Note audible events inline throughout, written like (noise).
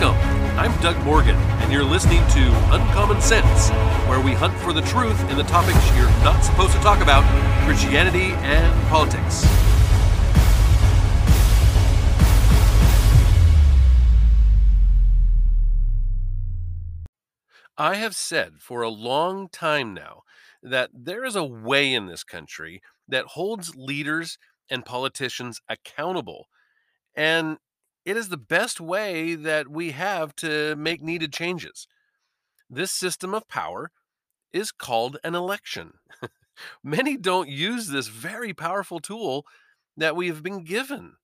Welcome. I'm Doug Morgan, and you're listening to Uncommon Sense, where we hunt for the truth in the topics you're not supposed to talk about Christianity and politics. I have said for a long time now that there is a way in this country that holds leaders and politicians accountable. And it is the best way that we have to make needed changes. This system of power is called an election. (laughs) Many don't use this very powerful tool that we have been given.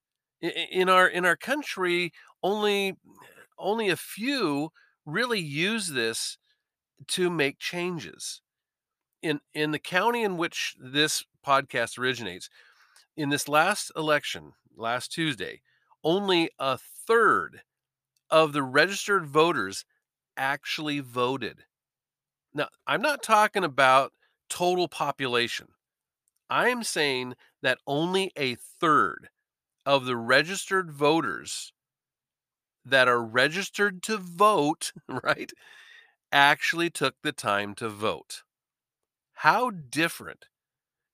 In our in our country, only only a few really use this to make changes. In in the county in which this podcast originates, in this last election, last Tuesday, only a third of the registered voters actually voted. Now, I'm not talking about total population. I'm saying that only a third of the registered voters that are registered to vote, (laughs) right, actually took the time to vote. How different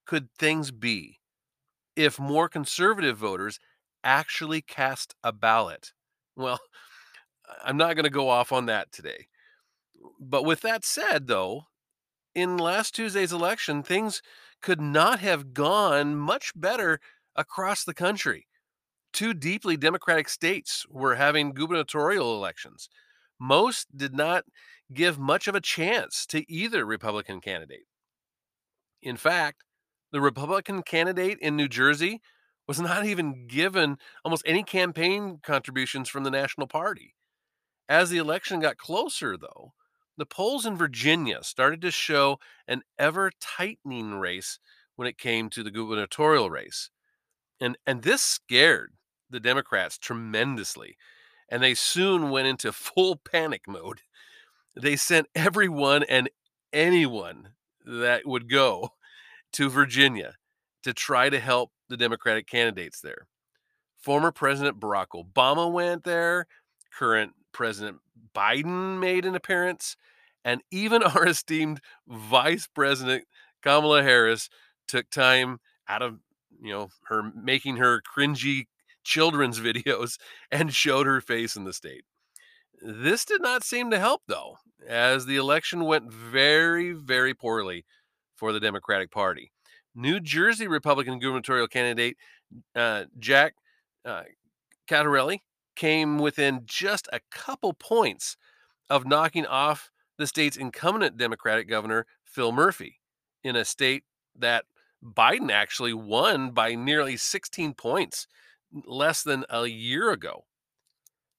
could things be if more conservative voters actually cast a ballot? Well, I'm not going to go off on that today. But with that said, though, in last Tuesday's election, things could not have gone much better across the country. Two deeply Democratic states were having gubernatorial elections. Most did not give much of a chance to either Republican candidate. In fact, the Republican candidate in New Jersey was not even given almost any campaign contributions from the National Party. As the election got closer, though, the polls in Virginia started to show an ever tightening race when it came to the gubernatorial race. And, and this scared the Democrats tremendously, and they soon went into (laughs) full panic mode. They sent everyone and anyone that would go to Virginia to try to help the Democratic candidates there. Former President Barack Obama went there, current President Biden made an appearance, and even (laughs) our esteemed Vice President Kamala Harris took time out of you know her making her cringy children's (laughs) videos and showed her face in the state. This did not seem to help though, as the election went very, very poorly for the Democratic Party. New Jersey Republican gubernatorial candidate uh, Jack uh, Ciattarelli came within just a couple points of knocking off the state's incumbent Democratic governor, Phil Murphy, in a state that Biden actually won by nearly 16 points less than a year ago.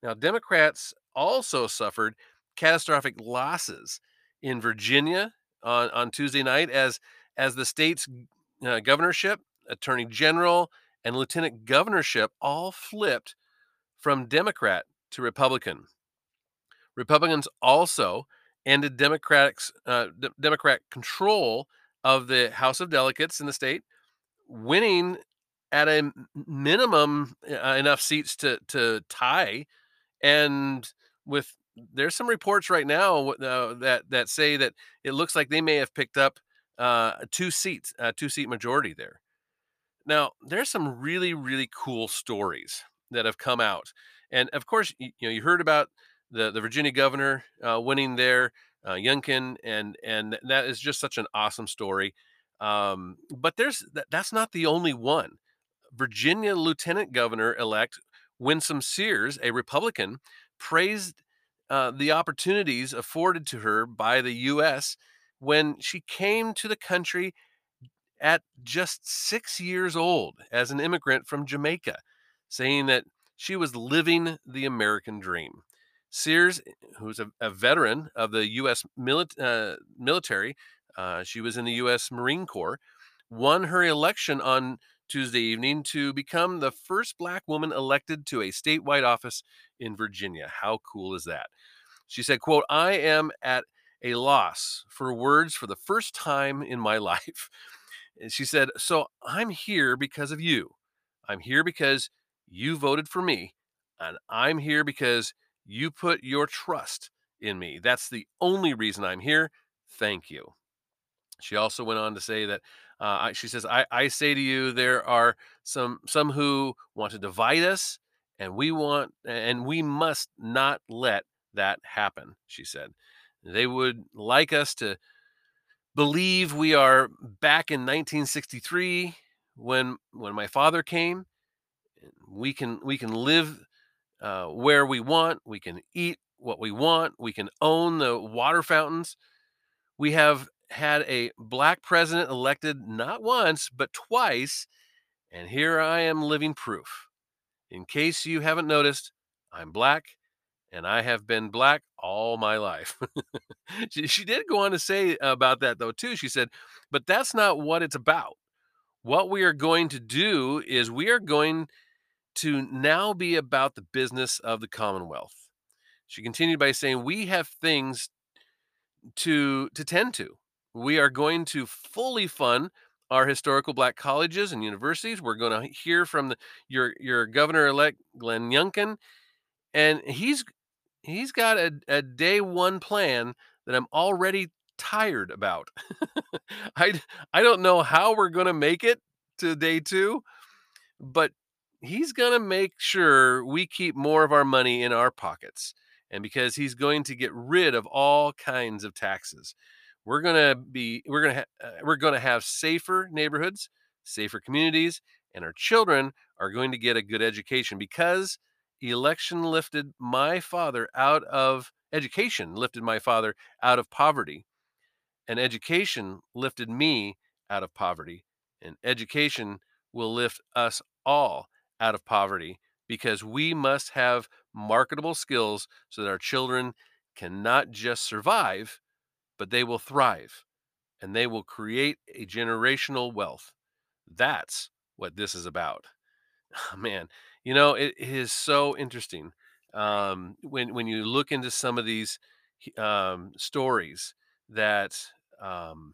Now, Democrats also suffered catastrophic losses in Virginia on, on Tuesday night as as the state's uh, governorship, attorney general, and lieutenant governorship all flipped from Democrat to Republican. Republicans also ended Democrats uh, D- Democrat control of the House of Delegates in the state, winning at a minimum uh, enough seats to to tie, and with there's some reports right now uh, that that say that it looks like they may have picked up uh, two seats, a two seat majority there. Now, there's some really, really cool stories that have come out. And of course, you, you know, you heard about the, the Virginia governor uh, winning there, uh, Youngkin, and and that is just such an awesome story. Um, but there's that, that's not the only one. Virginia Lieutenant Governor elect Winsome Sears, a Republican, praised uh, the opportunities afforded to her by the U.S when she came to the country at just six years old as an immigrant from Jamaica, saying that she was living the American dream. Sears, who's a, a veteran of the U.S. Mili- uh, military, uh, she was in the U.S. Marine Corps, won her election on Tuesday evening to become the first black woman elected to a statewide office in Virginia. How cool is that? She said, quote, I am at a loss for words for the first time in my (laughs) life. And she said, So I'm here because of you. I'm here because you voted for me. And I'm here because You put your trust in me. That's the only reason I'm here. Thank you. She also went on to say that uh, she says, I, I say to you, there are some some who want to divide us, and we want and we must not let that happen. She said, they would like us to believe we are back in 1963 when when my father came. We can we can live uh, where we want. We can eat what we want. We can own the water fountains. We have had a black president elected not once, but twice. And here I am living proof. In case you haven't noticed, I'm black and I have been black all my life. (laughs) she, she did go on to say about that, though, too. She said, but that's not what it's about. What we are going to do is we are going to now be about the business of the Commonwealth. She continued by saying, We have things to, to tend to. We are going to fully fund our historical black colleges and universities. We're going to hear from the, your your governor elect Glenn Youngkin, and he's he's got a, a day one plan that I'm already tired about. (laughs) I I don't know how we're going to make it to day two, but he's going to make sure we keep more of our money in our pockets, and because he's going to get rid of all kinds of taxes we're to be we're to ha- uh, we're going to have safer neighborhoods safer communities and our children are going to get a good education because election lifted my father out of education lifted my father out of poverty and education lifted me out of poverty and education will lift us all out of poverty because we must have marketable skills so that our children cannot just survive but they will thrive and they will create a generational wealth. That's what this is about. Oh, man, you know, it, it is so interesting um, when when you look into some of these um, stories that um,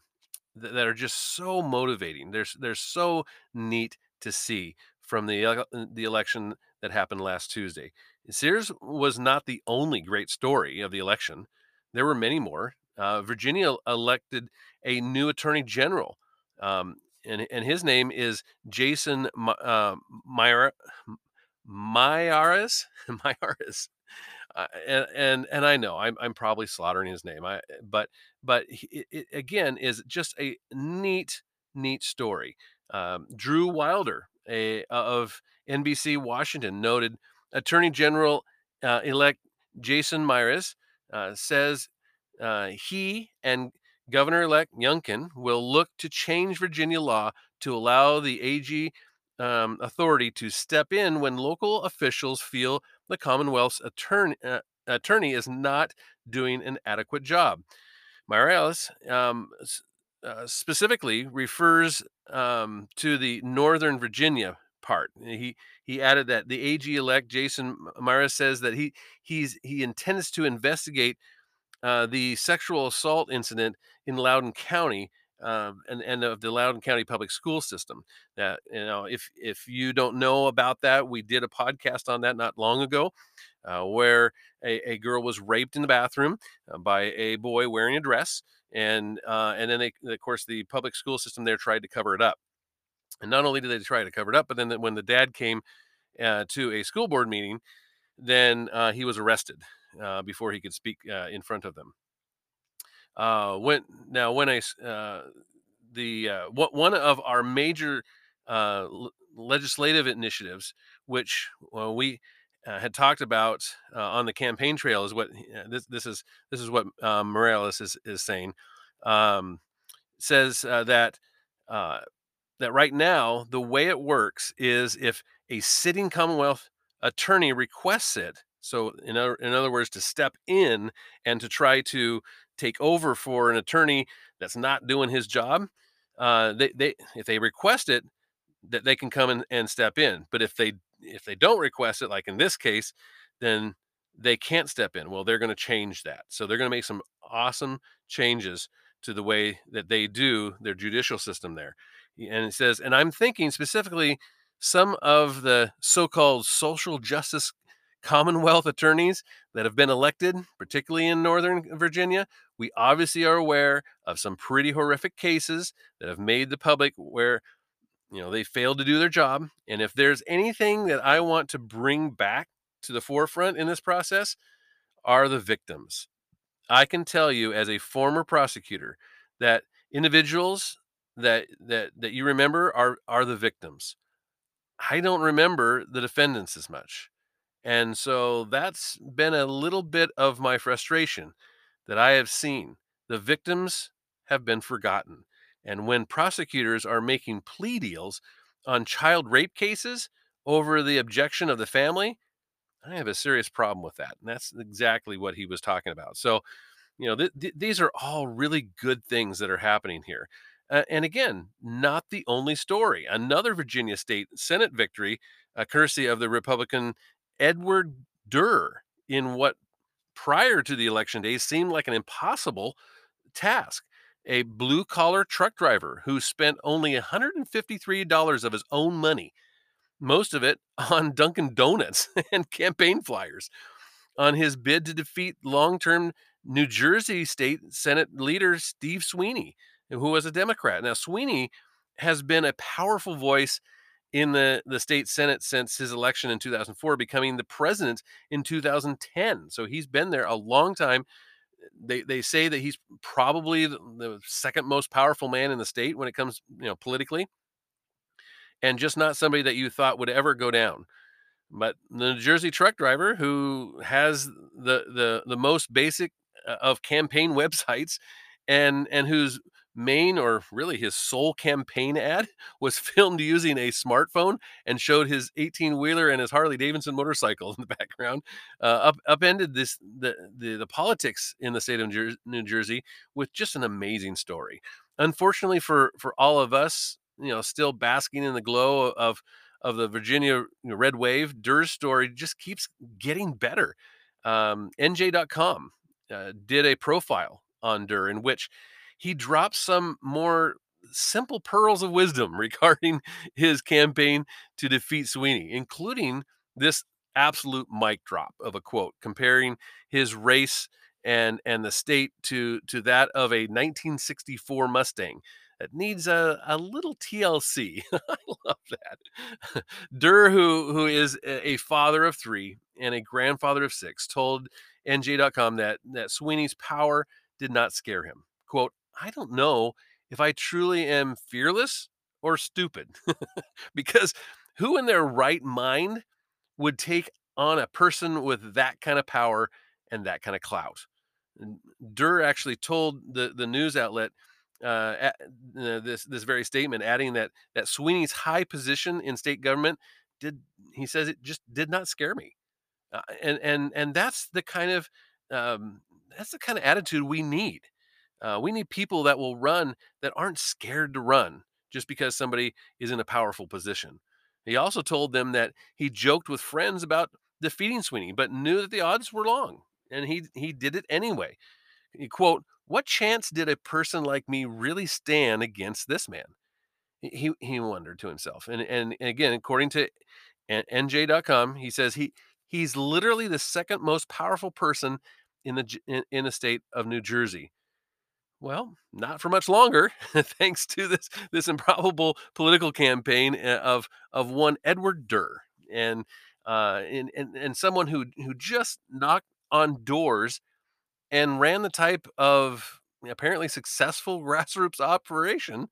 th- that are just so motivating. They're they're so neat to see from the uh, the election that happened last Tuesday. Sears was not the only great story of the election. There were many more. Uh, Virginia elected a new attorney general, um, and, and his name is Jason uh, Myra, Miyares. (laughs) Miyares. Uh, and, and and I know I'm I'm probably slaughtering his name. I but but it, it again is just a neat neat story. Um, Drew Wilder, a of NBC Washington, noted Attorney General uh, elect Jason Myers uh, says uh, he and Governor elect Youngkin will look to change Virginia law to allow the AG um, authority to step in when local officials feel the Commonwealth's attorney, uh, attorney is not doing an adequate job. Morales um, uh, specifically refers um, to the Northern Virginia part. He he added that the AG elect Jason Myra says that he he's he intends to investigate uh, the sexual assault incident in Loudoun County uh, and and of the Loudoun County public school system. That you know, if if you don't know about that, we did a podcast on that not long ago, uh, where a, a, girl was raped in the bathroom uh, by a boy wearing a dress, and uh, and then they, of course the public school system there tried to cover it up. And not only did they try to cover it up, but then when the dad came uh, to a school board meeting, then he was arrested uh, before he could speak uh, in front of them. Uh, when now when I uh, the uh, what one of our major uh, legislative initiatives, which well, we had talked about on the campaign trail, is what this this is this is what Morales is is saying. Um, says uh, that uh, that right now the way it works is if a sitting Commonwealth attorney requests it, so, in other, in other words, to step in and to try to take over for an attorney that's not doing his job, uh, they, they if they request it, that they can come in and step in. But if they if they don't request it, like in this case, then they can't step in. Well, they're going to change that. So they're going to make some awesome changes to the way that they do their judicial system there. And it says, and I'm thinking specifically some of the so-called social justice Commonwealth attorneys that have been elected, particularly in Northern Virginia, we obviously are aware of some pretty horrific cases that have made the public where you know they failed to do their job. And if there's anything that i want to bring back to the forefront in this process are the victims. I can tell you as a former prosecutor that individuals that that that you remember are are the victims. I don't remember the defendants as much and so that's been a little bit of my frustration that I have seen. The victims have been forgotten. And when prosecutors are making plea deals on child rape cases over the objection of the family, I have a serious problem with that. And that's exactly what he was talking about. So, you know, th- th- these are all really good things that are happening here. Uh, and again, not the only story. Another Virginia state Senate victory, uh, courtesy of the Republican Edward Durr in what prior to the election day seemed like an impossible task. A blue collar truck driver who spent only $153 of his own money, most of it (laughs) on Dunkin' Donuts (laughs) and campaign flyers, on his bid to defeat long term New Jersey State Senate leader Steve Sweeney, who was a Democrat. Now, Sweeney has been a powerful voice in the, the state senate since his election in 2004 becoming the president in 2010 so he's been there a long time. They, they say that he's probably the, second most powerful man in the state when it comes you know politically. And just not somebody that you thought would ever go down. But the New Jersey truck driver who has the the the most basic uh, of campaign (laughs) websites and and whose main or really his sole campaign ad (laughs) was filmed using a smartphone and showed his 18 wheeler and his Harley Davidson motorcycle (laughs) in the background. Uh, up upended this the, the the politics in the state of New Jersey with just an amazing story. Unfortunately for for all of us, you know, still basking in the glow of of the Virginia red wave, Durr's story just keeps getting better. Um, NJ.com uh, did a profile on Durr in which he drops some more simple pearls of wisdom (laughs) regarding his campaign to defeat Sweeney, including this absolute mic drop of a quote comparing his race and and the state to to that of a 1964 Mustang that needs a, a little TLC. (laughs) I love that. (laughs) Durr, who who is a father of three and a grandfather of six, told NJ.com that that Sweeney's power did not scare him. Quote, I don't know if I truly am fearless or stupid. (laughs) because who in their right mind would take on a person with that kind of power and that kind of clout? Durr actually told the, the news outlet uh, at, uh, this this very statement, adding that that Sweeney's high position in state government did he says it just did not scare me, uh, and and and that's the kind of um, that's the kind of attitude we need. Uh, we need people that will run that aren't scared to run just because somebody is in a powerful position. He also told them that he joked with friends about defeating Sweeney, but knew that the odds were long, and he he did it anyway. He quote, "What chance did a person like me really stand against this man?" He he wondered to himself, and and, again, according to NJ.com, he says he he's literally the second most powerful person in the in, in the state of New Jersey. Well, not for much longer, (laughs) thanks to this this improbable political campaign eh, of of one Edward Durr, and uh, and, and and someone who who just knocked on doors and ran the type of apparently successful (laughs) grassroots operation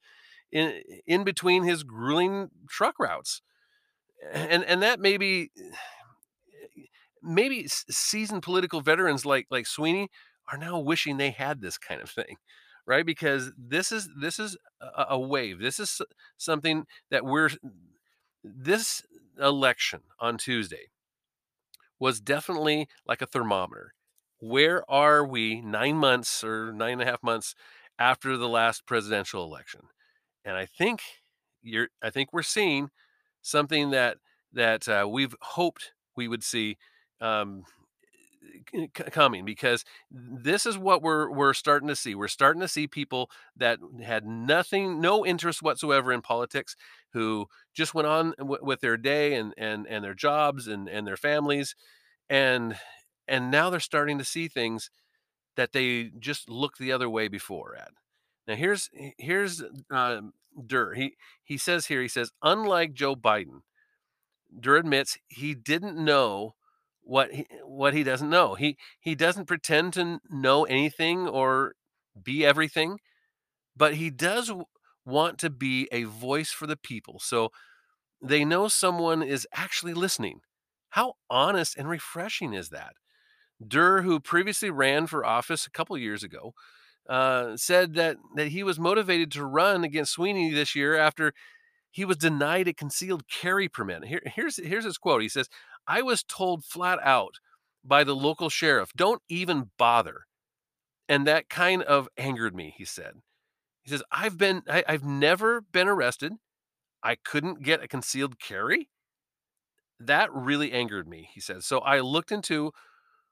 in in between his grueling truck routes, and and that maybe maybe seasoned political veterans like like Sweeney are now wishing they had this kind of thing right? Because this is this is a, a wave. This is something that we're this election on tuesday was definitely like a thermometer. Where are we nine months or nine and a half months after the last presidential election? And i think you're i think we're seeing something that that uh, we've hoped we would see um, coming because this is what we're we're starting to see. We're starting to see people that had nothing, no interest whatsoever in politics, who just went on w- with their day and and and their jobs and and their families, and and now they're starting to see things that they just looked the other way before at. Now here's here's uh, Durr. He he says here he says unlike Joe Biden, Durr admits he didn't know what he, what he doesn't know. He he doesn't pretend to know anything or be everything, but he does want to be a voice for the people. So they know someone is actually listening. How honest and refreshing is that? Durr, who previously ran for office a couple years ago, uh, said that that he was motivated to run against Sweeney this year after he was denied a concealed carry permit. Here, here's here's his quote. He says, "I was told flat out by the local sheriff, don't even bother," and that kind of angered me. He said, "He says I've been I, I've never been arrested. I couldn't get a concealed carry." That really angered me, he says. So I looked into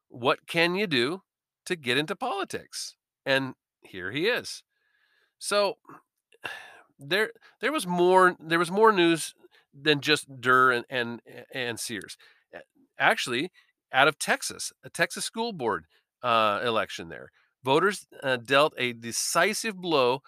what can you do to get into politics? And here he is. So there there was more there was more news than just Durr and and, and Sears. Actually, out of Texas, a Texas school board uh, election there, voters uh, dealt a decisive blow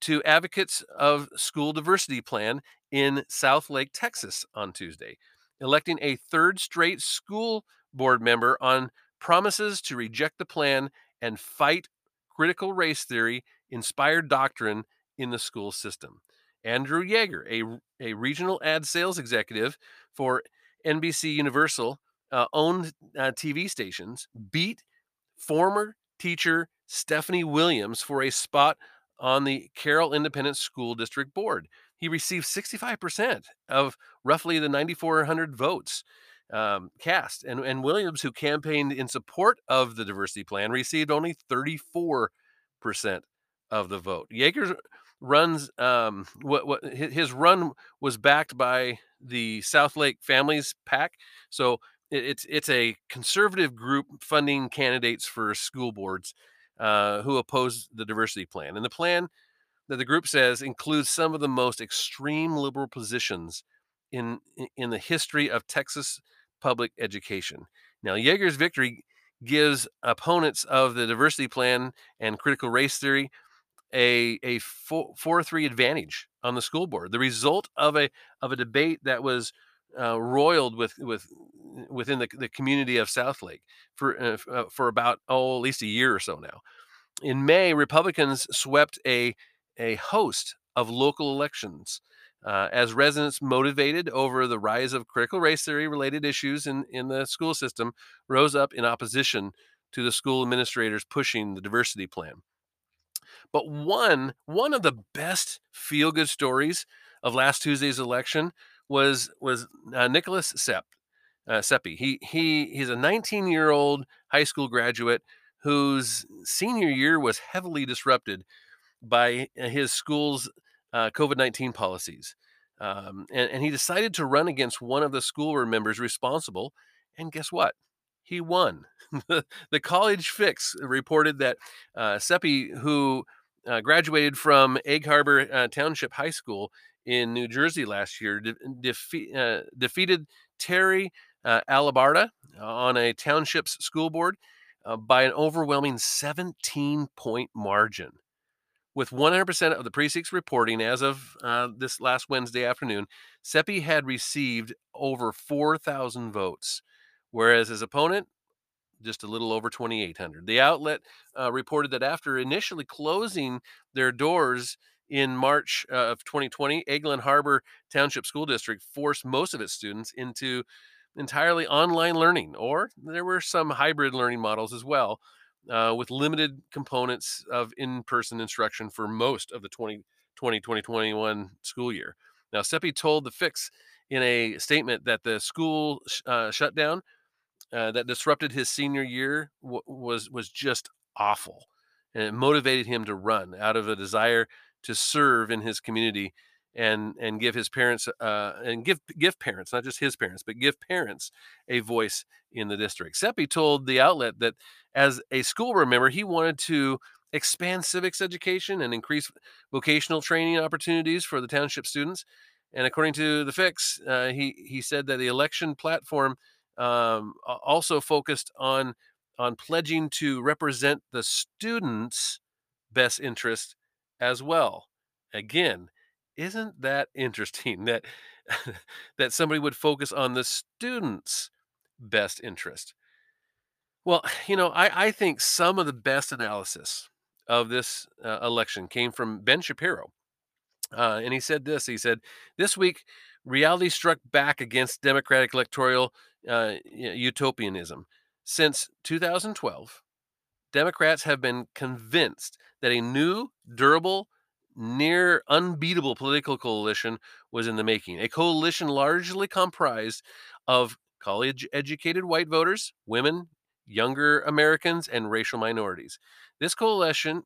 to advocates of school diversity plan in Southlake, Texas on Tuesday, electing a third straight school board member on promises to reject the plan and fight critical race theory inspired doctrine in the school system. Andrew Yeager, a, a regional ad sales executive for NBC Universal uh, owned uh, TV stations, beat former teacher Stephanie Williams for a spot on the Carroll Independent School District Board. He received 65% of roughly the 9,400 votes um, cast. And, and Williams, who campaigned in support of the diversity plan, received only 34% of the vote. Yeager runs um, what, what his run was backed by the South Lake Families PAC. So it, it's it's a conservative group funding candidates for school boards uh, who oppose the diversity plan. And the plan that the group says includes some of the most extreme liberal positions in in the history of Texas public education. Now, Yeager's victory gives opponents of the diversity plan and critical race theory a a four three advantage on the school board. The result of a of a debate that was uh, roiled with with within the, the community of Southlake for uh, uh, for about oh at least a year or so now. In May, Republicans swept a a host of local elections uh, as residents motivated over the rise of critical race theory related issues in, in the school system rose up in opposition to the school administrators pushing the diversity plan. But one one of the best feel good stories of last Tuesday's election was was uh, Nicholas Sepp. Uh, Seppi. He he he's a 19 year old high school graduate whose senior year was heavily disrupted by uh, his school's uh, COVID 19 policies. Um, and, and he decided to run against one of the school members responsible. And guess what? He won. (laughs) the College Fix reported that uh, Seppi, who uh, graduated from Egg Harbor uh, Township High School in New Jersey last year, de- defe- uh, defeated Terry uh, Alabarda on a township's school board uh, by an overwhelming 17 point margin. With 100% of the precincts reporting as of uh, this last Wednesday afternoon, Seppi had received over 4,000 votes, whereas his opponent, just a little over 2,800. The outlet uh, reported that after initially closing their doors in March uh, of 2020, Egg Harbor Township School District forced most of its students into entirely online learning, or there were some hybrid learning models as well uh, with limited components of in-person instruction for most of the 2020 2021 school year. Now, Seppi told the Fix in a statement that the school uh, shutdown uh, that disrupted his senior year w- was was just awful, and it motivated him to run out of a desire to serve in his community and and give his parents uh, and give give parents not just his parents but give parents a voice in the district. Seppi told the outlet that as a school board member, he wanted to expand civics education and increase vocational training opportunities for the township students. And according to the fix, uh, he he said that the election platform um, also focused on on pledging to represent the students' best interest as well. Again, isn't that interesting that (laughs) that somebody would focus on the students' best interest? Well, (sighs) you know, I, I think some of the best analysis of this uh, election came from Ben Shapiro. Uh, and he said this he said, This week, reality struck back against Democratic electoral uh, utopianism. Since 2012, Democrats have been convinced that a new, durable, near unbeatable political coalition was in the making. A coalition largely comprised of college educated white voters, women, younger Americans, and racial minorities. This coalition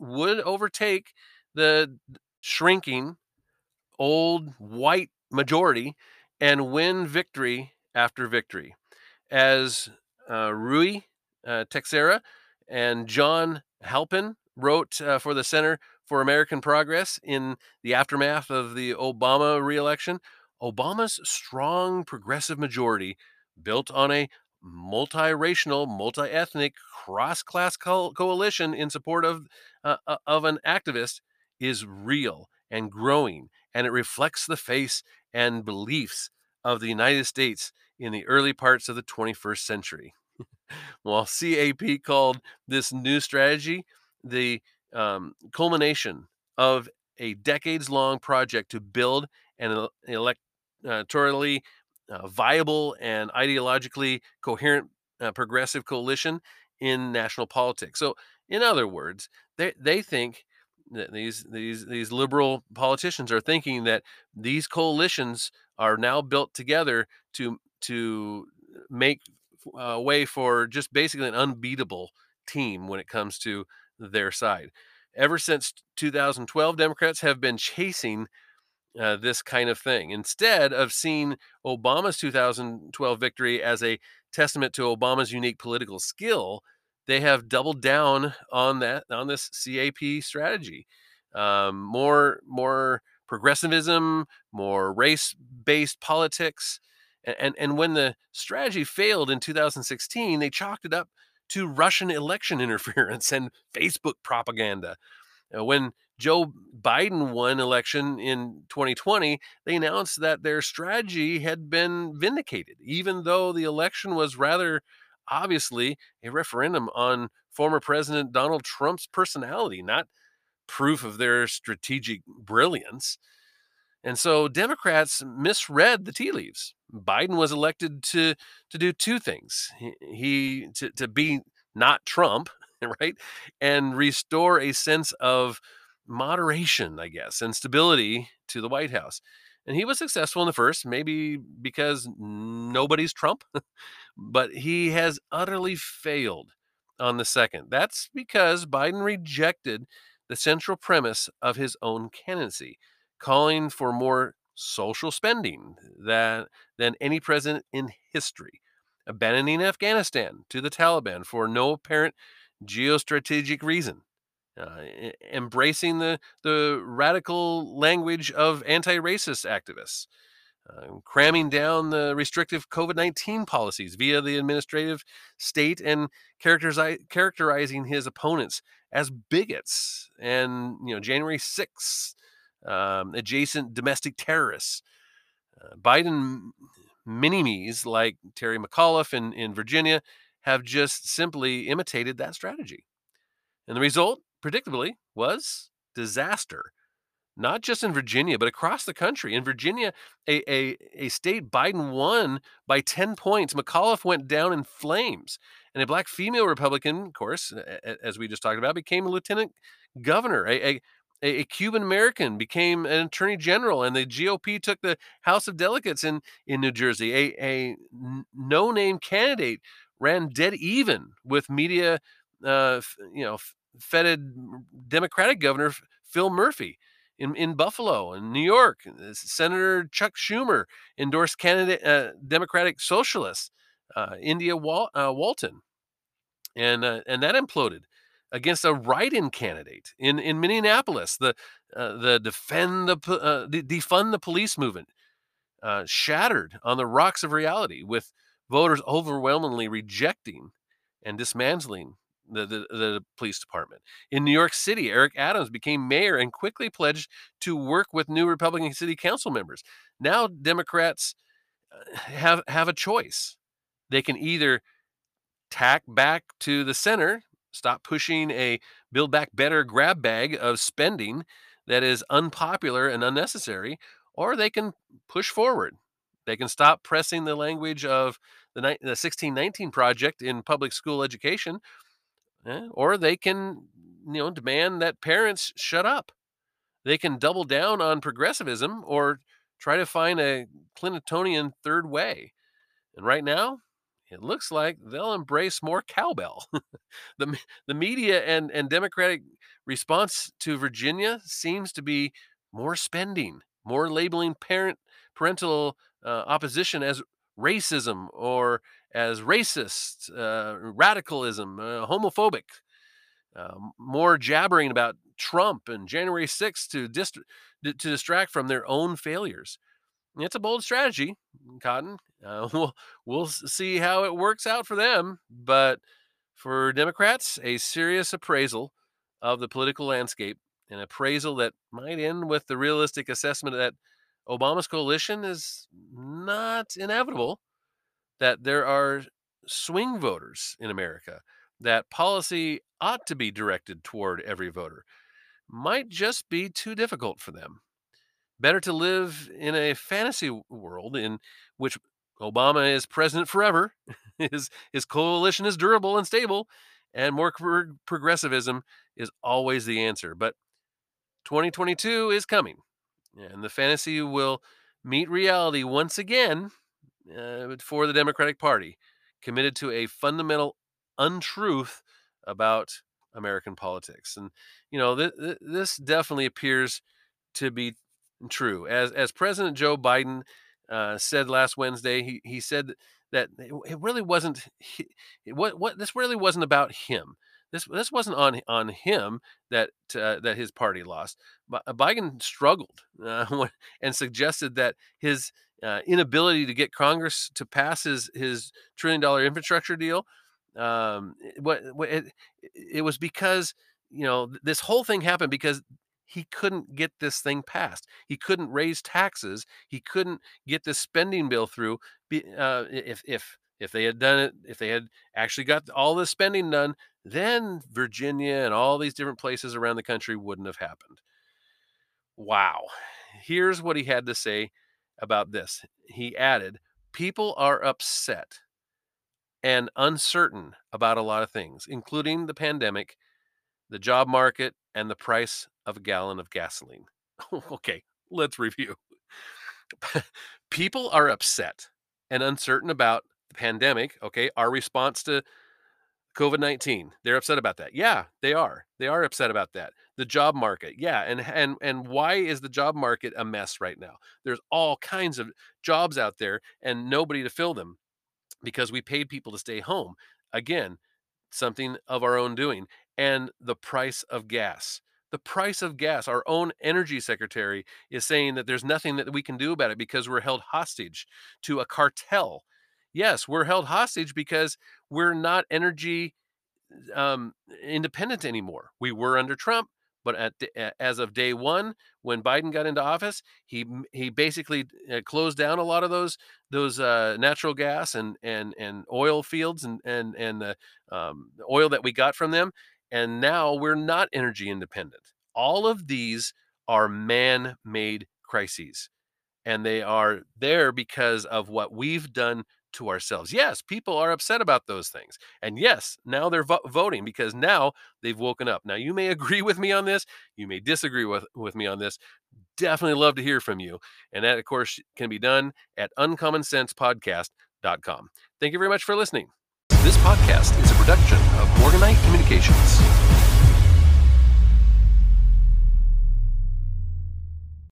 would overtake the shrinking old white majority and win victory after victory. As uh, Ruy uh, Teixeira and John Halpin wrote uh, for the Center for American Progress in the aftermath of the Obama reelection, Obama's strong progressive majority, built on a multiracial, multi-ethnic, cross-class co- coalition in support of uh, uh, of an activist, is real and growing, and it reflects the face and beliefs of the United States in the early parts of the 21st century. (laughs) While CAP called this new strategy the um, culmination of a decades long project to build an electorally uh, viable and ideologically coherent uh, progressive coalition in national politics. So, in other words, they, they think that these these these liberal politicians are thinking that these coalitions are now built together to to make a way for just basically an unbeatable team when it comes to their side. Ever since 2012, Democrats have been chasing uh, this kind of thing instead of seeing Obama's 2012 victory as a testament to Obama's unique political skill. They have doubled down on that on this CAP strategy. Um, more more progressivism, more race-based politics, and, and and when the strategy failed in 2016, they chalked it up to Russian election (laughs) interference and Facebook propaganda. Uh, when Joe Biden won election in 2020, they announced that their strategy had been vindicated, even though the election was rather obviously a referendum on former President Donald Trump's personality, not proof of their strategic brilliance. And so Democrats misread the tea leaves. Biden was elected to to do two things. He, he to, to be not Trump, (laughs) right? And restore a sense of moderation, I guess, and stability to the White House. And he was successful in the first, maybe because nobody's Trump, (laughs) but he has utterly failed on the second. That's because Biden rejected the central premise of his own candidacy, calling for more social spending than, than any president in history, abandoning Afghanistan to the Taliban for no apparent geostrategic reason, uh, embracing the, the radical language of anti racist activists, uh, cramming down the restrictive COVID 19 policies via the administrative state, and characterizing his opponents as bigots. And, you know, January 6th um, adjacent domestic terrorists. Uh, Biden mini me's like Terry McAuliffe in, in Virginia have just simply imitated that strategy. And the result, predictably, was disaster. Not just in Virginia, but across the country. In Virginia, a, a, a state Biden won by 10 points. McAuliffe went down in flames. And a black female Republican, of course, as we just talked about, became a lieutenant governor. A, a, a, Cuban American became an attorney general, and the GOP took the House of Delegates in, in New Jersey. A, a no name candidate ran dead even with media, uh, you know, feted Democratic Governor Phil Murphy in, in Buffalo and New York. Senator Chuck Schumer endorsed candidate uh, Democratic Socialists, uh, India Wal- uh, Walton, and uh, and that imploded against a write-in candidate in in Minneapolis. The uh, the defend the defund the police movement shattered on the rocks of reality with voters overwhelmingly rejecting and dismantling the, the, the police department. In New York City, Eric Adams became mayor and quickly pledged to work with new Republican city council members. Now Democrats uh, have have a choice. They can either tack back to the center, stop pushing a build back better grab bag of spending that is unpopular and unnecessary, or they can push forward. They can stop pressing the language of the, the 1619 project in public school education, eh, or they can, you know, demand that parents shut up. They can double down on progressivism or try to find a Clintonian third way. And right now, it looks like they'll embrace more cowbell. (laughs) the the media and and Democratic response to Virginia seems to be more spending, more labeling parent parental uh, opposition as racism or as racist, uh, radicalism, uh, homophobic, uh, more jabbering about Trump and January 6th to, dist- to distract from their own failures. It's a bold strategy, Cotton. Uh, (laughs) we'll we'll see how it works out for them, but for Democrats, a serious appraisal of the political landscape, an appraisal that might end with the realistic assessment that Obama's coalition is not inevitable, that there are swing voters in America, that policy ought to be directed toward every voter, might just be too difficult for them. Better to live in a fantasy world in which Obama is president forever, (laughs) his, his coalition is durable and stable, and more pro- progressivism is always the answer. But 2022 is coming, and the fantasy will meet reality once again uh, for the Democratic Party, committed to a fundamental untruth about American politics. And, you know, th- th- this definitely appears to be true. As, as President Joe Biden uh, said last Wednesday, he, he said that it really wasn't, what, what, this really wasn't about him. This this wasn't on on him that uh, that his party lost. Uh, Biden struggled uh, (laughs) and suggested that his uh, inability to get Congress to pass his his trillion dollar infrastructure deal, um, what, what it, it was because you know this whole thing happened because he couldn't get this thing passed. He couldn't raise taxes. He couldn't get this spending bill through. Uh, if if if they had done it, if they had actually got all the spending done, then Virginia and all these different places around the country wouldn't have happened. Wow. Here's what he had to say about this. He added, People are upset and uncertain about a lot of things, including the pandemic, the job market, and the price of a gallon of gasoline. (laughs) okay, let's review. (laughs) People are upset and uncertain about the pandemic, okay, our response to COVID 19. They're upset about that. Yeah, they are. They are upset about that. The job market. Yeah. And, and, and why is the job market a mess right now? There's all kinds of jobs out there and nobody to fill them because we paid people to stay home. Again, something of our own doing. And the price of gas. The price of gas. Our own energy secretary is saying that there's nothing that we can do about it because we're held hostage to a cartel yes, we're held hostage because we're not energy um, independent anymore. We were under Trump, but at as of day one, when Biden got into office, he he basically uh, closed down a lot of those those uh, natural gas and and and oil fields and and and the um, oil that we got from them, and now we're not energy independent. All of these are man-made crises, and they are there because of what we've done to ourselves. Yes, people are upset about those things. And yes, now they're vo- voting because now they've woken up. Now, you may (laughs) agree with me on this, you may disagree with, with me on this. Definitely love to hear from you. And that, of course, can be done at uncommonsensepodcast.com. Thank you very much for listening. This podcast is a production of Morganite Communications.